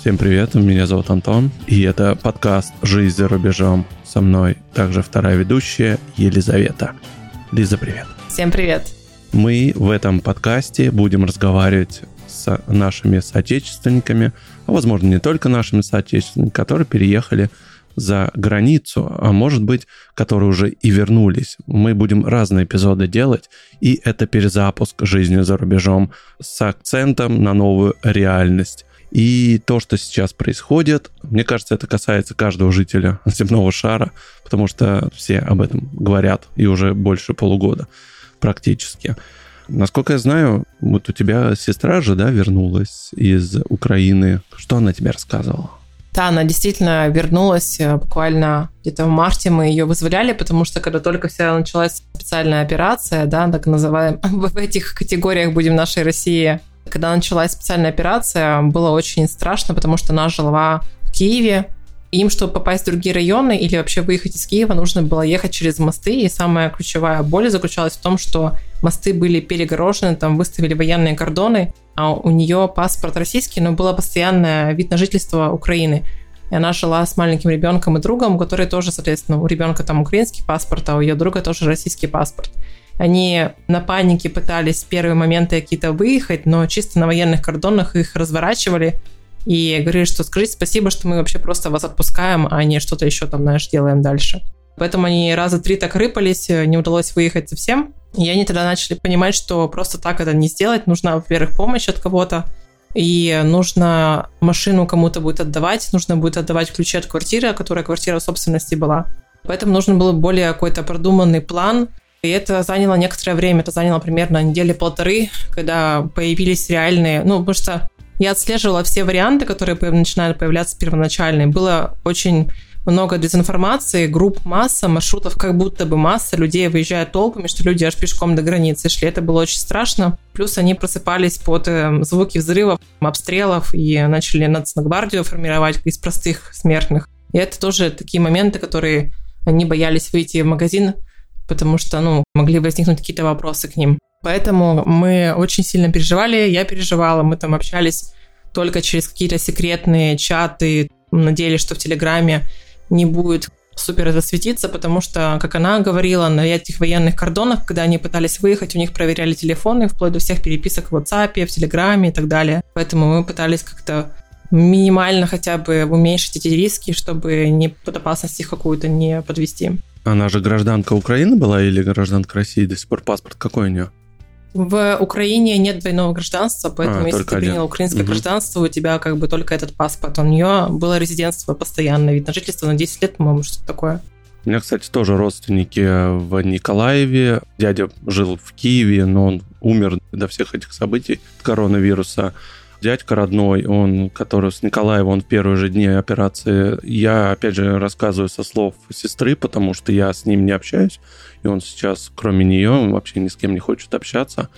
Всем привет, меня зовут Антон, и это подкаст «Жизнь за рубежом». Со мной также вторая ведущая Елизавета. Лиза, привет. Всем привет. Мы в этом подкасте будем разговаривать с нашими соотечественниками, а возможно не только нашими соотечественниками, которые переехали за границу, а может быть, которые уже и вернулись. Мы будем разные эпизоды делать, и это перезапуск жизни за рубежом с акцентом на новую реальность. И то, что сейчас происходит, мне кажется, это касается каждого жителя земного шара, потому что все об этом говорят и уже больше полугода практически. Насколько я знаю, вот у тебя сестра же, да, вернулась из Украины. Что она тебе рассказывала? Да, она действительно вернулась э, буквально где-то в марте мы ее вызволяли, потому что когда только вся началась специальная операция, да, так называемая, в этих категориях будем нашей России, когда началась специальная операция, было очень страшно, потому что она жила в Киеве, им, чтобы попасть в другие районы или вообще выехать из Киева, нужно было ехать через мосты. И самая ключевая боль заключалась в том, что мосты были перегорожены, там выставили военные кордоны, а у нее паспорт российский, но было постоянное вид на жительство Украины. И она жила с маленьким ребенком и другом, который тоже, соответственно, у ребенка там украинский паспорт, а у ее друга тоже российский паспорт. Они на панике пытались в первые моменты какие-то выехать, но чисто на военных кордонах их разворачивали, и говорили, что скажите спасибо, что мы вообще просто вас отпускаем, а не что-то еще там, знаешь, делаем дальше. Поэтому они раза три так рыпались, не удалось выехать совсем. И они тогда начали понимать, что просто так это не сделать. Нужна, во-первых, помощь от кого-то, и нужно машину кому-то будет отдавать, нужно будет отдавать ключи от квартиры, которая квартира в собственности была. Поэтому нужен был более какой-то продуманный план, и это заняло некоторое время, это заняло примерно недели полторы, когда появились реальные, ну, потому что я отслеживала все варианты, которые начинают появляться первоначальные. Было очень много дезинформации, групп масса, маршрутов как будто бы масса, людей выезжают толпами, что люди аж пешком до границы шли. Это было очень страшно. Плюс они просыпались под э, звуки взрывов, обстрелов и начали национальгвардию формировать из простых смертных. И это тоже такие моменты, которые они боялись выйти в магазин, потому что, ну, могли возникнуть какие-то вопросы к ним. Поэтому мы очень сильно переживали, я переживала, мы там общались только через какие-то секретные чаты, надеялись, что в Телеграме не будет супер засветиться, потому что, как она говорила, на этих военных кордонах, когда они пытались выехать, у них проверяли телефоны, вплоть до всех переписок в WhatsApp, в Телеграме и так далее. Поэтому мы пытались как-то минимально хотя бы уменьшить эти риски, чтобы не под опасность их какую-то не подвести. Она же гражданка Украины была или гражданка России? До сих пор паспорт какой у нее? В Украине нет двойного гражданства, поэтому а, если ты принял украинское угу. гражданство, у тебя как бы только этот паспорт. У нее было резидентство постоянное, вид на жительство на 10 лет, по-моему, что-то такое. У меня, кстати, тоже родственники в Николаеве. Дядя жил в Киеве, но он умер до всех этих событий коронавируса дядька родной, он, который с Николаева, он в первые же дни операции, я, опять же, рассказываю со слов сестры, потому что я с ним не общаюсь, и он сейчас, кроме нее, вообще ни с кем не хочет общаться.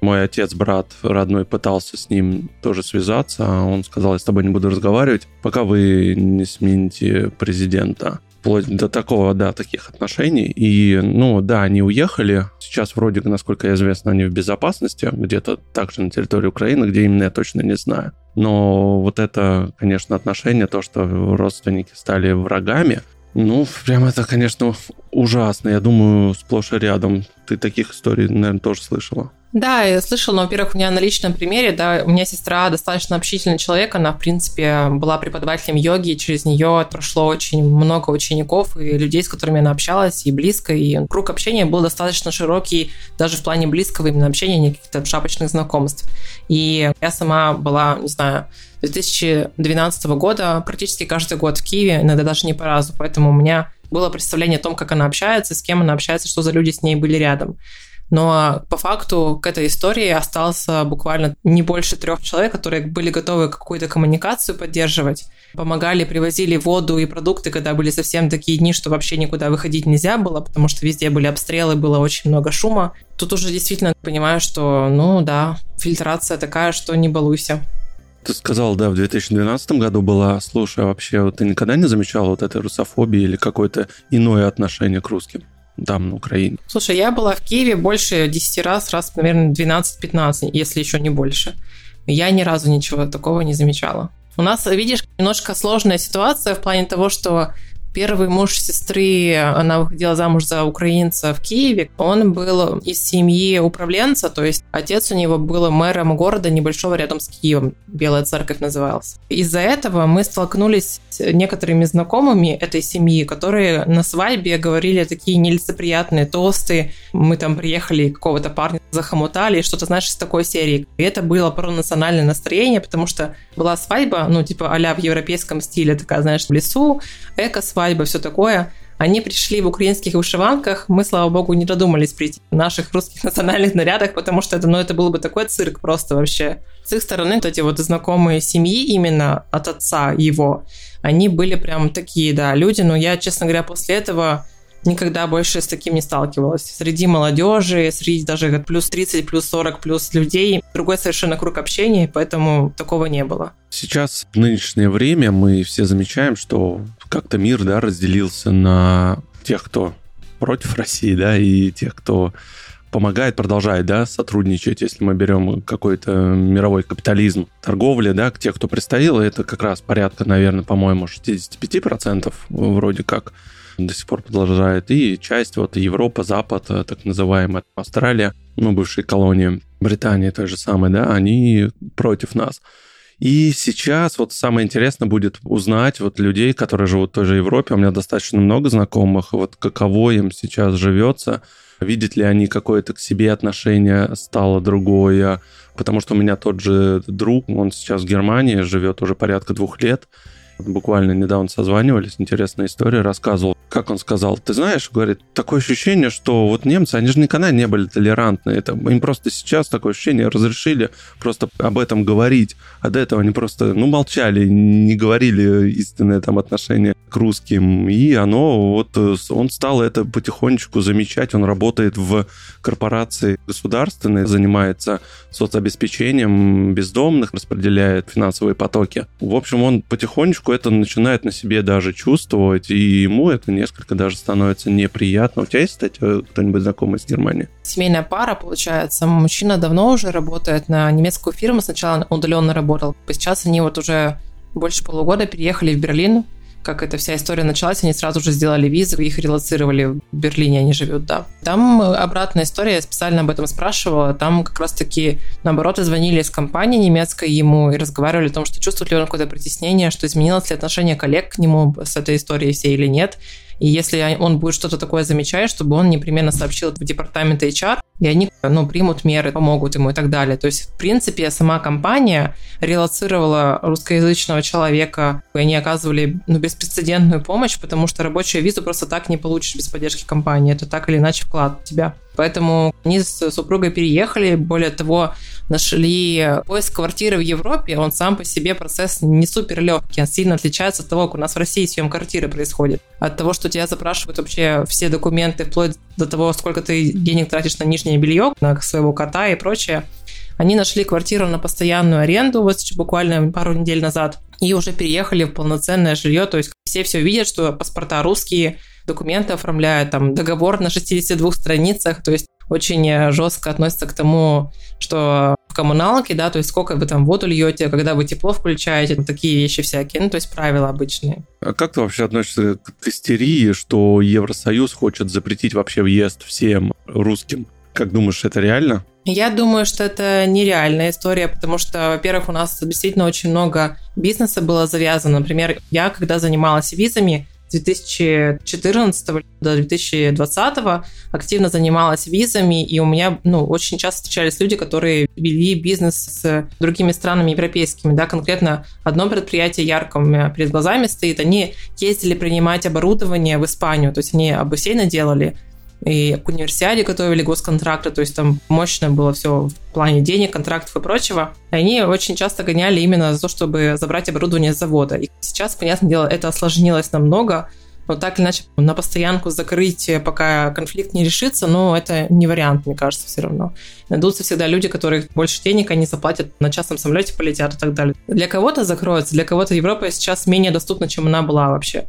Мой отец, брат родной пытался с ним тоже связаться, а он сказал, я с тобой не буду разговаривать, пока вы не смените президента вплоть до такого, да, таких отношений. И, ну, да, они уехали. Сейчас вроде, насколько известно, они в безопасности, где-то также на территории Украины, где именно я точно не знаю. Но вот это, конечно, отношение, то, что родственники стали врагами, ну, прям это, конечно, ужасно. Я думаю, сплошь и рядом. Ты таких историй, наверное, тоже слышала. Да, я слышала, но, во-первых, у меня на личном примере, да, у меня сестра достаточно общительный человек, она, в принципе, была преподавателем йоги, и через нее прошло очень много учеников и людей, с которыми она общалась, и близко, и круг общения был достаточно широкий, даже в плане близкого именно общения, не каких-то шапочных знакомств. И я сама была, не знаю, 2012 года практически каждый год в Киеве, иногда даже не по разу, поэтому у меня было представление о том, как она общается, с кем она общается, что за люди с ней были рядом. Но по факту к этой истории остался буквально не больше трех человек, которые были готовы какую-то коммуникацию поддерживать. Помогали, привозили воду и продукты, когда были совсем такие дни, что вообще никуда выходить нельзя было, потому что везде были обстрелы, было очень много шума. Тут уже действительно понимаю, что, ну да, фильтрация такая, что не балуйся. Ты сказал, да, в 2012 году была. Слушай, а вообще ты никогда не замечал вот этой русофобии или какое-то иное отношение к русским? Там, на Украине? Слушай, я была в Киеве больше 10 раз, раз, наверное, 12-15, если еще не больше. Я ни разу ничего такого не замечала. У нас, видишь, немножко сложная ситуация в плане того, что Первый муж сестры, она выходила замуж за украинца в Киеве. Он был из семьи управленца, то есть отец у него был мэром города небольшого рядом с Киевом. Белая церковь назывался. Из-за этого мы столкнулись с некоторыми знакомыми этой семьи, которые на свадьбе говорили такие нелицеприятные тосты. Мы там приехали, какого-то парня захомутали, что-то, знаешь, из такой серии. И это было про национальное настроение, потому что была свадьба, ну, типа а в европейском стиле, такая, знаешь, в лесу, эко-свадьба, свадьба, все такое. Они пришли в украинских вышиванках. Мы, слава богу, не додумались прийти в наших русских национальных нарядах, потому что это, ну, это был бы такой цирк просто вообще. С их стороны, вот эти вот знакомые семьи именно от отца его, они были прям такие, да, люди. Но я, честно говоря, после этого никогда больше с таким не сталкивалась. Среди молодежи, среди даже плюс 30, плюс 40, плюс людей. Другой совершенно круг общения, поэтому такого не было. Сейчас, в нынешнее время, мы все замечаем, что как-то мир да, разделился на тех, кто против России, да, и тех, кто помогает, продолжает, да, сотрудничать, если мы берем какой-то мировой капитализм, торговли, да, тех, кто представил, это как раз порядка, наверное, по-моему, 65% вроде как до сих пор продолжает. И часть вот Европа, Запад, э, так называемая Австралия, ну, бывшие колонии Британии той же самой, да, они против нас. И сейчас вот самое интересное будет узнать вот людей, которые живут в той же Европе. У меня достаточно много знакомых. Вот каково им сейчас живется, видят ли они какое-то к себе отношение стало другое. Потому что у меня тот же друг, он сейчас в Германии, живет уже порядка двух лет. Буквально недавно созванивались, интересная история, рассказывал, как он сказал, ты знаешь, говорит, такое ощущение, что вот немцы, они же никогда не были толерантны, это, им просто сейчас такое ощущение разрешили просто об этом говорить, а до этого они просто, ну, молчали, не говорили истинное там отношение к русским, и оно вот, он стал это потихонечку замечать, он работает в корпорации государственной, занимается соцобеспечением бездомных, распределяет финансовые потоки. В общем, он потихонечку это начинает на себе даже чувствовать, и ему это несколько даже становится неприятно. У тебя есть, кстати, кто-нибудь знакомый из Германии? Семейная пара, получается. Мужчина давно уже работает на немецкую фирму. Сначала удаленно работал. Сейчас они вот уже больше полугода переехали в Берлин как эта вся история началась, они сразу же сделали визы, их релацировали в Берлине, они живут, да. Там обратная история, я специально об этом спрашивала, там как раз-таки, наоборот, звонили из компании немецкой ему и разговаривали о том, что чувствует ли он какое-то притеснение, что изменилось ли отношение коллег к нему с этой историей всей или нет. И если он будет что-то такое замечать, чтобы он непременно сообщил в департамент HR, и они ну, примут меры, помогут ему и так далее. То есть, в принципе, сама компания релацировала русскоязычного человека, и они оказывали ну, беспрецедентную помощь, потому что рабочую визу просто так не получишь без поддержки компании. Это так или иначе вклад в тебя. Поэтому они с супругой переехали. Более того, нашли поиск квартиры в Европе. Он сам по себе процесс не супер легкий. Он сильно отличается от того, как у нас в России съем квартиры происходит. От того, что тебя запрашивают вообще все документы, вплоть до того, сколько ты денег тратишь на нижнее белье, на своего кота и прочее. Они нашли квартиру на постоянную аренду вот буквально пару недель назад и уже переехали в полноценное жилье. То есть все все видят, что паспорта русские, документы оформляют, там договор на 62 страницах, то есть очень э, жестко относится к тому, что в коммуналке, да, то есть сколько вы там воду льете, когда вы тепло включаете, такие вещи всякие, ну, то есть правила обычные. А как ты вообще относишься к истерии, что Евросоюз хочет запретить вообще въезд всем русским? Как думаешь, это реально? Я думаю, что это нереальная история, потому что, во-первых, у нас действительно очень много бизнеса было завязано. Например, я, когда занималась визами, 2014 до 2020 активно занималась визами, и у меня ну, очень часто встречались люди, которые вели бизнес с другими странами европейскими. Да, конкретно одно предприятие ярко у меня перед глазами стоит. Они ездили принимать оборудование в Испанию, то есть они бассейны делали, и к универсиаде готовили госконтракты, то есть там мощно было все в плане денег, контрактов и прочего. И они очень часто гоняли именно за то, чтобы забрать оборудование с завода. И сейчас, понятное дело, это осложнилось намного, но так или иначе на постоянку закрыть, пока конфликт не решится, но это не вариант, мне кажется, все равно. Найдутся всегда люди, которые больше денег они заплатят, на частном самолете полетят и так далее. Для кого-то закроется, для кого-то Европа сейчас менее доступна, чем она была вообще.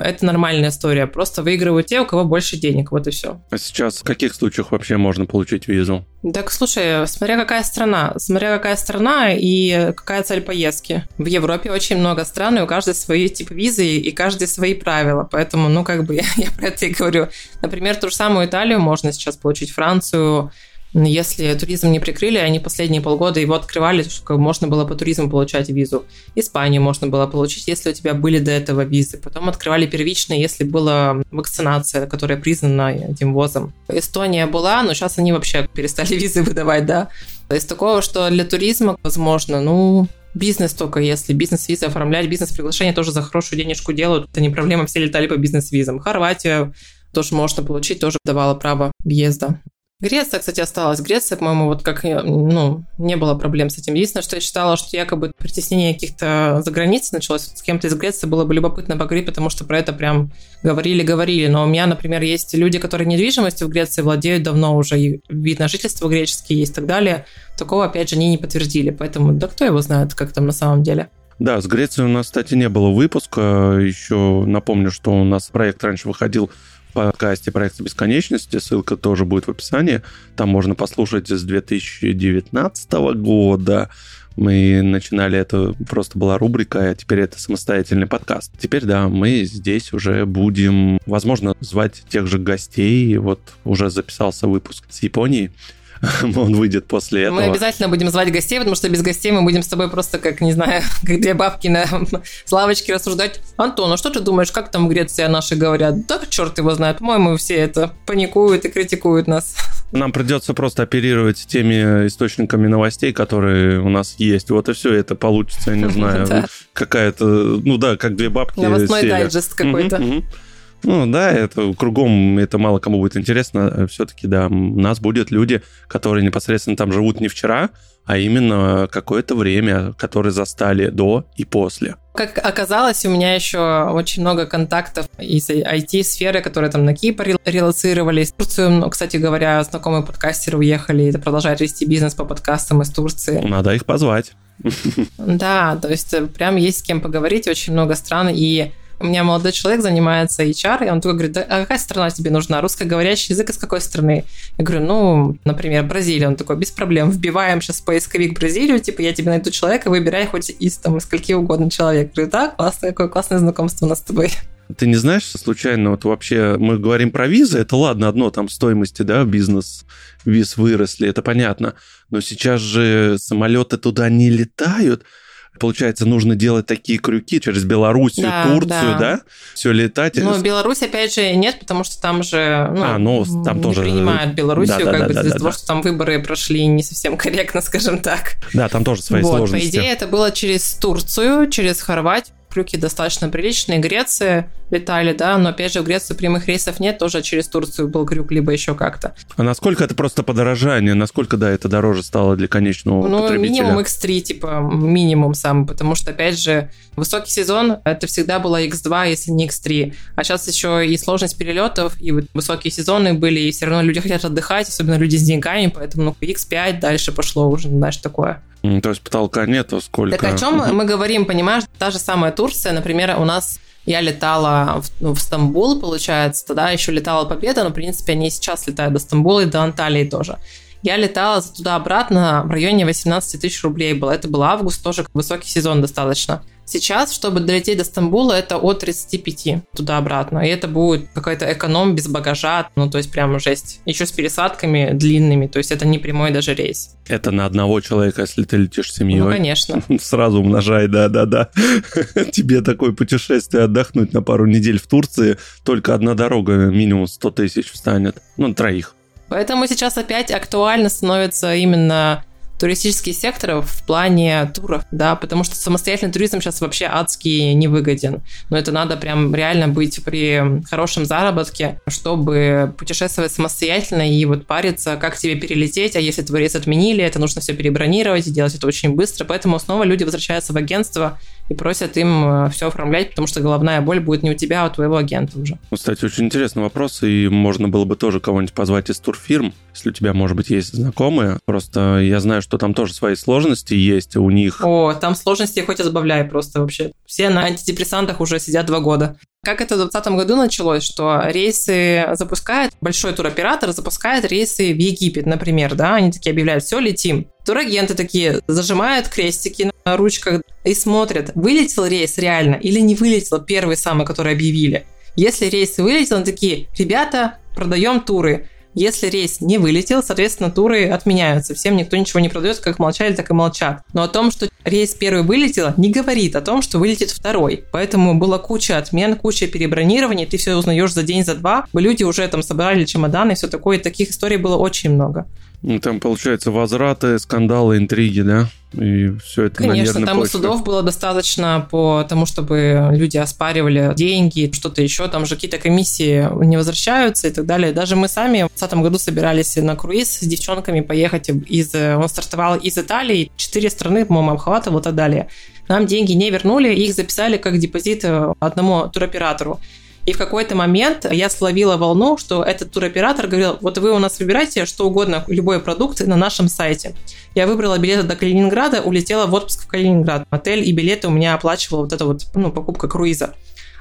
Это нормальная история. Просто выигрывают те, у кого больше денег. Вот и все. А сейчас в каких случаях вообще можно получить визу? Так, слушай, смотря какая страна. Смотря какая страна и какая цель поездки. В Европе очень много стран, и у каждой свои типы визы, и каждый свои правила. Поэтому, ну, как бы я, я про это и говорю. Например, ту же самую Италию можно сейчас получить, Францию, если туризм не прикрыли, они последние полгода его открывали, чтобы можно было по туризму получать визу. Испанию можно было получить, если у тебя были до этого визы. Потом открывали первичные, если была вакцинация, которая признана этим ВОЗом. Эстония была, но сейчас они вообще перестали визы выдавать, да. Из такого, что для туризма, возможно, ну, Бизнес только если бизнес-визы оформлять, бизнес-приглашение тоже за хорошую денежку делают. Это не проблема, все летали по бизнес-визам. Хорватия тоже можно получить, тоже давала право въезда. Греция, кстати, осталась. Греция, по-моему, вот как, ну, не было проблем с этим. Единственное, что я читала, что якобы притеснение каких-то за границей началось с кем-то из Греции, было бы любопытно поговорить, потому что про это прям говорили-говорили. Но у меня, например, есть люди, которые недвижимостью в Греции владеют давно уже, и вид на жительство греческий есть и так далее. Такого, опять же, они не подтвердили. Поэтому, да кто его знает, как там на самом деле. Да, с Грецией у нас, кстати, не было выпуска. Еще напомню, что у нас проект раньше выходил подкасте «Проекта бесконечности». Ссылка тоже будет в описании. Там можно послушать с 2019 года. Мы начинали это, просто была рубрика, а теперь это самостоятельный подкаст. Теперь, да, мы здесь уже будем, возможно, звать тех же гостей. Вот уже записался выпуск с Японии. он выйдет после этого. Мы обязательно будем звать гостей, потому что без гостей мы будем с тобой просто, как, не знаю, как две бабки на с лавочке рассуждать. Антон, а что ты думаешь, как там в Греции наши говорят? Да черт его знает, по-моему, все это паникуют и критикуют нас. Нам придется просто оперировать теми источниками новостей, которые у нас есть. Вот и все это получится, я не знаю, какая-то, ну да, как две бабки. Новостной дайджест какой-то. Ну да, это кругом это мало кому будет интересно. Все-таки, да, у нас будут люди, которые непосредственно там живут не вчера, а именно какое-то время, которые застали до и после. Как оказалось, у меня еще очень много контактов из IT-сферы, которые там на Кипр релацировались. В Турцию, ну, кстати говоря, знакомые подкастеры уехали и продолжают вести бизнес по подкастам из Турции. Надо их позвать. Да, то есть э, прям есть с кем поговорить, очень много стран, и у меня молодой человек занимается HR, и он такой говорит, а какая страна тебе нужна? Русскоговорящий язык из какой страны? Я говорю, ну, например, Бразилия. Он такой, без проблем, вбиваем сейчас поисковик Бразилию, типа, я тебе найду человека, выбирай хоть из там, из скольки угодно человек. Я говорю, да, классно, какое классное знакомство у нас с тобой. Ты не знаешь, случайно, вот вообще мы говорим про визы, это ладно, одно там стоимости, да, бизнес, виз выросли, это понятно. Но сейчас же самолеты туда не летают, Получается, нужно делать такие крюки через Белоруссию, да, Турцию, да. да? Все летать. Ну, Беларусь, опять же, нет, потому что там же ну, а, ну, там не тоже... принимают Белоруссию, да, как да, бы да, из-за да, того, да. что там выборы прошли не совсем корректно, скажем так. Да, там тоже свои вот, сложности. По идее, это было через Турцию, через Хорватию, крюки достаточно приличные. Греция летали, да, но опять же в Грецию прямых рейсов нет, тоже через Турцию был крюк, либо еще как-то. А насколько это просто подорожание? Насколько, да, это дороже стало для конечного ну, потребителя? минимум X3, типа, минимум сам, потому что, опять же, высокий сезон, это всегда было X2, если не X3. А сейчас еще и сложность перелетов, и вот высокие сезоны были, и все равно люди хотят отдыхать, особенно люди с деньгами, поэтому ну, X5 дальше пошло уже, знаешь, такое. То есть потолка нету, сколько? Так о чем мы говорим, понимаешь? Та же самая Турция, например, у нас я летала в, ну, в Стамбул, получается, тогда еще летала Победа, но, в принципе, они сейчас летают до Стамбула и до Анталии тоже. Я летала туда-обратно в районе 18 тысяч рублей было. Это был август, тоже высокий сезон достаточно. Сейчас, чтобы долететь до Стамбула, это от 35 туда-обратно. И это будет какой-то эконом без багажа, ну, то есть прямо жесть. Еще с пересадками длинными, то есть это не прямой даже рейс. Это на одного человека, если ты летишь с семьей. Ну, конечно. Сразу умножай, да-да-да. Тебе такое путешествие отдохнуть на пару недель в Турции, только одна дорога минимум 100 тысяч встанет. Ну, троих. Поэтому сейчас опять актуально становится именно туристический сектор в плане туров, да, потому что самостоятельный туризм сейчас вообще адский невыгоден. Но это надо прям реально быть при хорошем заработке, чтобы путешествовать самостоятельно и вот париться, как тебе перелететь, а если твой рейс отменили, это нужно все перебронировать и делать это очень быстро. Поэтому снова люди возвращаются в агентство и просят им э, все оформлять, потому что головная боль будет не у тебя, а у твоего агента уже. Ну, кстати, очень интересный вопрос, и можно было бы тоже кого-нибудь позвать из турфирм, если у тебя, может быть, есть знакомые. Просто я знаю, что там тоже свои сложности есть у них. О, там сложности хоть избавляй просто вообще. Все на антидепрессантах уже сидят два года. Как это в 2020 году началось, что рейсы запускает, большой туроператор запускает рейсы в Египет, например, да, они такие объявляют, все, летим. Турагенты такие зажимают крестики на ручках и смотрят, вылетел рейс реально или не вылетел первый самый, который объявили. Если рейс вылетел, они такие, ребята, продаем туры. Если рейс не вылетел, соответственно, туры отменяются. Всем никто ничего не продает, как молчали, так и молчат. Но о том, что рейс первый вылетел, не говорит о том, что вылетит второй. Поэтому была куча отмен, куча перебронирований, ты все узнаешь за день, за два. Люди уже там собрали чемоданы и все такое. Таких историй было очень много. Ну, там, получается, возвраты, скандалы, интриги, да? И все это Конечно, там почве. и судов было достаточно по тому, чтобы люди оспаривали деньги, что-то еще. Там же какие-то комиссии не возвращаются и так далее. Даже мы сами в 2020 году собирались на круиз с девчонками поехать из... Он стартовал из Италии, четыре страны, по-моему, обхватывал и так далее. Нам деньги не вернули, их записали как депозит одному туроператору. И в какой-то момент я словила волну, что этот туроператор говорил, вот вы у нас выбирайте что угодно, любой продукт на нашем сайте. Я выбрала билеты до Калининграда, улетела в отпуск в Калининград. Отель и билеты у меня оплачивала вот эта вот ну, покупка круиза.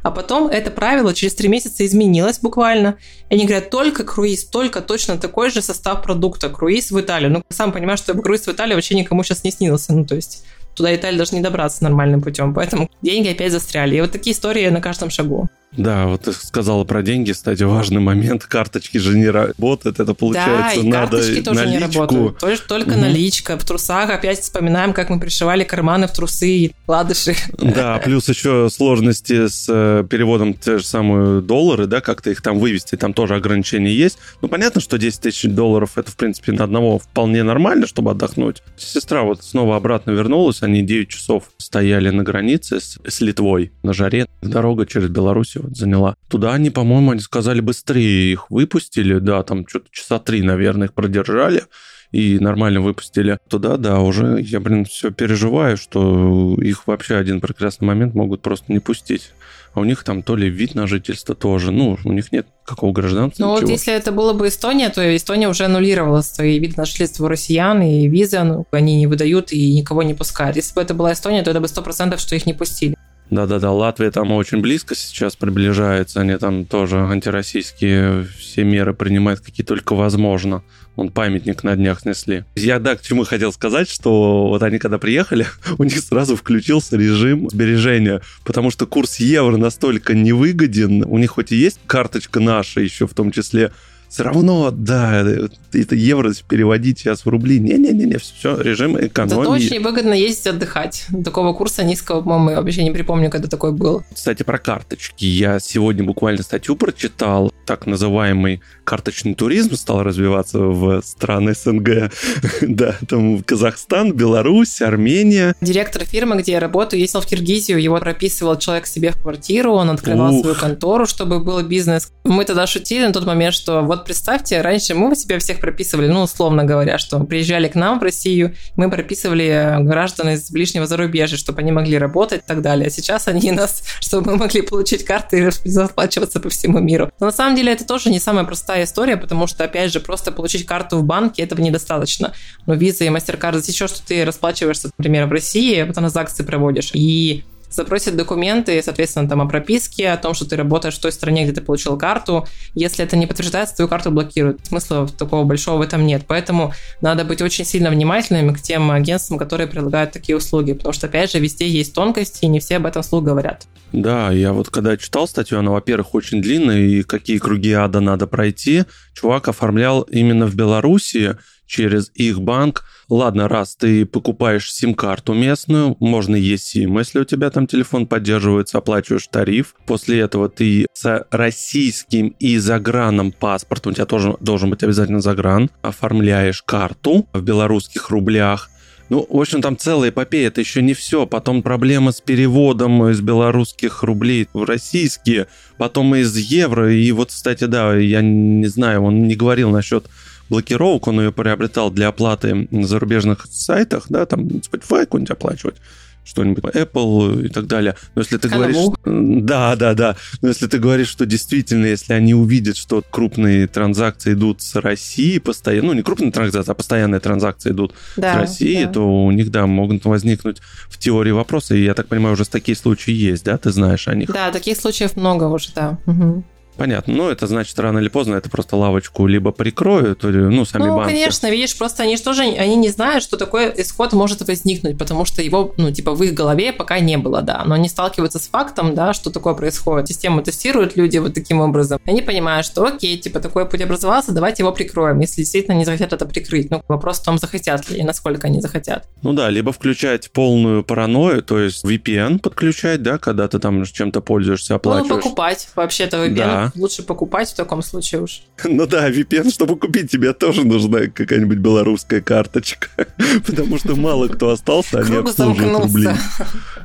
А потом это правило через три месяца изменилось буквально. И они говорят, только круиз, только точно такой же состав продукта. Круиз в Италию. Ну, сам понимаешь, что круиз в Италию вообще никому сейчас не снился. Ну, то есть туда Италия даже не добраться нормальным путем. Поэтому деньги опять застряли. И вот такие истории на каждом шагу. Да, вот ты сказала про деньги, кстати, важный момент. Карточки же не работают, это получается да, и надо карточки тоже наличку. не работают. Только, только угу. наличка. В трусах опять вспоминаем, как мы пришивали карманы в трусы и ладыши. Да, плюс еще сложности с э, переводом те же самые доллары, да, как-то их там вывести, там тоже ограничения есть. Ну, понятно, что 10 тысяч долларов это, в принципе, на одного вполне нормально, чтобы отдохнуть. Сестра вот снова обратно вернулась, они 9 часов стояли на границе с, с Литвой на жаре. Дорога через Беларусь вот заняла. Туда они, по-моему, они сказали, быстрее их выпустили, да, там что-то часа три, наверное, их продержали и нормально выпустили туда, да, уже я, блин, все переживаю, что их вообще один прекрасный момент могут просто не пустить. А у них там то ли вид на жительство тоже, ну, у них нет какого гражданства. Ну вот если это было бы Эстония, то Эстония уже аннулировала свои вид на жительство у россиян, и визы ну, они не выдают и никого не пускают. Если бы это была Эстония, то это бы сто процентов, что их не пустили. Да-да-да, Латвия там очень близко сейчас приближается, они там тоже антироссийские все меры принимают, какие только возможно. Он памятник на днях снесли. Я, да, к чему хотел сказать, что вот они когда приехали, у них сразу включился режим сбережения, потому что курс евро настолько невыгоден, у них хоть и есть карточка наша еще в том числе, все равно, да, это евро переводить сейчас в рубли. Не-не-не, все, режим экономии. Зато очень выгодно ездить отдыхать. Такого курса низкого, по-моему, вообще не припомню, когда такой был. Кстати, про карточки. Я сегодня буквально статью прочитал. Так называемый карточный туризм стал развиваться в страны СНГ. да, там Казахстан, Беларусь, Армения. Директор фирмы, где я работаю, ездил в Киргизию, его прописывал человек себе в квартиру, он открывал Ух. свою контору, чтобы был бизнес. Мы тогда шутили на тот момент, что вот вот представьте, раньше мы себя всех прописывали, ну, условно говоря, что приезжали к нам в Россию, мы прописывали граждан из ближнего зарубежья, чтобы они могли работать и так далее. А сейчас они нас, чтобы мы могли получить карты и расплачиваться по всему миру. Но на самом деле это тоже не самая простая история, потому что, опять же, просто получить карту в банке этого недостаточно. Но виза и мастер-карт, еще что ты расплачиваешься, например, в России, потом транзакции проводишь. И запросят документы, соответственно, там о прописке, о том, что ты работаешь в той стране, где ты получил карту. Если это не подтверждается, твою карту блокируют. Смысла такого большого в этом нет. Поэтому надо быть очень сильно внимательными к тем агентствам, которые предлагают такие услуги, потому что, опять же, везде есть тонкости, и не все об этом вслух говорят. Да, я вот когда читал статью, она, во-первых, очень длинная, и какие круги ада надо пройти. Чувак оформлял именно в Беларуси через их банк – Ладно, раз ты покупаешь сим-карту местную, можно eSIM, если у тебя там телефон поддерживается, оплачиваешь тариф. После этого ты с российским и заграном паспортом, у тебя тоже должен быть обязательно загран, оформляешь карту в белорусских рублях, ну, в общем, там целая эпопея, это еще не все. Потом проблема с переводом из белорусских рублей в российские, потом из евро. И вот, кстати, да, я не знаю, он не говорил насчет блокировок, он ее приобретал для оплаты на зарубежных сайтах, да, там Spotify какой-нибудь оплачивать, что-нибудь Apple и так далее. Но если ты Канаву. говоришь... Да, да, да. Но если ты говоришь, что действительно, если они увидят, что крупные транзакции идут с России постоянно, ну, не крупные транзакции, а постоянные транзакции идут Да, с России, да. то у них, да, могут возникнуть в теории вопросы. И я так понимаю, уже такие случаи есть, да? Ты знаешь о них? Да, таких случаев много уже, да. Мгм. Понятно. Ну, это значит, рано или поздно это просто лавочку либо прикроют, или, ну, сами Ну, банки. конечно, видишь, просто они же тоже, они не знают, что такой исход может возникнуть, потому что его, ну, типа, в их голове пока не было, да. Но они сталкиваются с фактом, да, что такое происходит. Систему тестируют люди вот таким образом. Они понимают, что окей, типа, такой путь образовался, давайте его прикроем, если действительно не захотят это прикрыть. Ну, вопрос в том, захотят ли и насколько они захотят. Ну да, либо включать полную паранойю, то есть VPN подключать, да, когда ты там чем-то пользуешься, Ну, оплачиваешь. покупать. Вообще-то VPN Да. Лучше покупать в таком случае уж. Ну да, VPN, чтобы купить, тебе тоже нужна какая-нибудь белорусская карточка, потому что мало кто остался, они обслуживают рубли.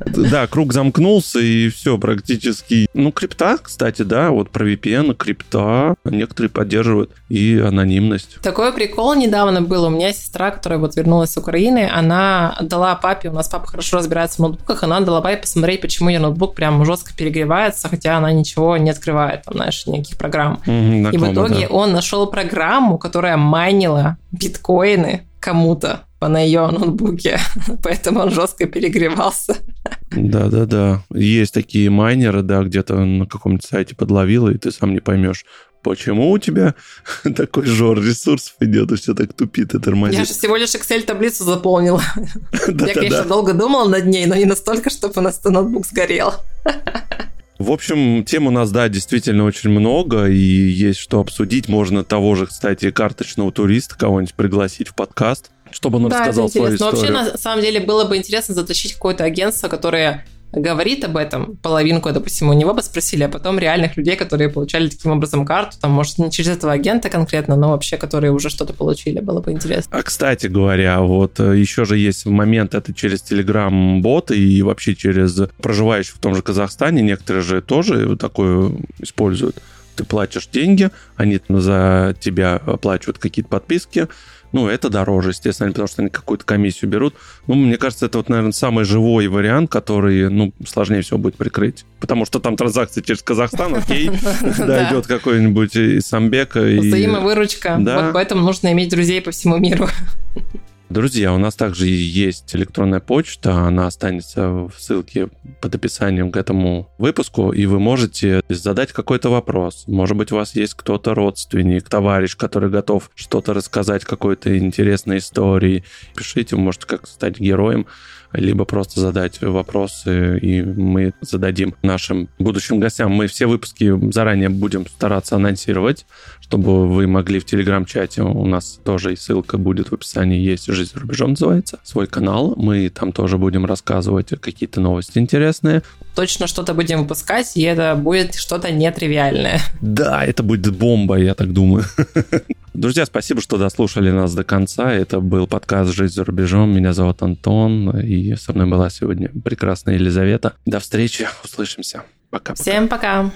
Да, круг замкнулся, и все практически. Ну, крипта, кстати, да, вот про VPN, крипта, некоторые поддерживают и анонимность. Такой прикол недавно был. У меня сестра, которая вот вернулась с Украины, она дала папе, у нас папа хорошо разбирается в ноутбуках, она дала папе посмотреть, почему ее ноутбук прям жестко перегревается, хотя она ничего не открывает, там, знаешь, никаких программ. Мгм, И в итоге да. он нашел программу, которая майнила биткоины кому-то на ее ноутбуке, поэтому он жестко перегревался. Да-да-да. Есть такие майнеры, да, где-то на каком-нибудь сайте подловила, и ты сам не поймешь, почему у тебя такой жор ресурсов идет, и все так тупит и Я тормозит. же всего лишь Excel-таблицу заполнила. Я, конечно, долго думала над ней, но не настолько, чтобы у нас ноутбук сгорел. В общем, тем у нас, да, действительно очень много, и есть что обсудить. Можно того же, кстати, карточного туриста кого-нибудь пригласить в подкаст, чтобы он Да, рассказал свою интересно. Но историю. вообще, на самом деле, было бы интересно затащить какое-то агентство, которое говорит об этом, половинку, допустим, у него бы спросили, а потом реальных людей, которые получали таким образом карту, там, может, не через этого агента конкретно, но вообще, которые уже что-то получили, было бы интересно. А, кстати говоря, вот э, еще же есть момент, это через Telegram-бот и вообще через проживающих в том же Казахстане, некоторые же тоже такое используют. Ты платишь деньги, они за тебя оплачивают какие-то подписки, ну, это дороже, естественно, потому что они какую-то комиссию берут. Ну, мне кажется, это вот, наверное, самый живой вариант, который, ну, сложнее всего будет прикрыть. Потому что там транзакции через Казахстан, окей, да, идет какой-нибудь из Самбека. Взаимовыручка. Вот поэтому нужно иметь друзей по всему миру. Друзья, у нас также есть электронная почта, она останется в ссылке под описанием к этому выпуску, и вы можете задать какой-то вопрос. Может быть, у вас есть кто-то родственник, товарищ, который готов что-то рассказать, какой-то интересной истории. Пишите, вы можете как стать героем, либо просто задать вопросы, и мы зададим нашим будущим гостям. Мы все выпуски заранее будем стараться анонсировать, чтобы вы могли в телеграм-чате, у нас тоже и ссылка будет в описании, есть «Жизнь за рубежом» называется, свой канал. Мы там тоже будем рассказывать какие-то новости интересные. Точно что-то будем выпускать, и это будет что-то нетривиальное. Да, это будет бомба, я так думаю. Друзья, спасибо, что дослушали нас до конца. Это был подкаст «Жизнь за рубежом». Меня зовут Антон, и со мной была сегодня прекрасная Елизавета. До встречи, услышимся. Пока. Всем пока!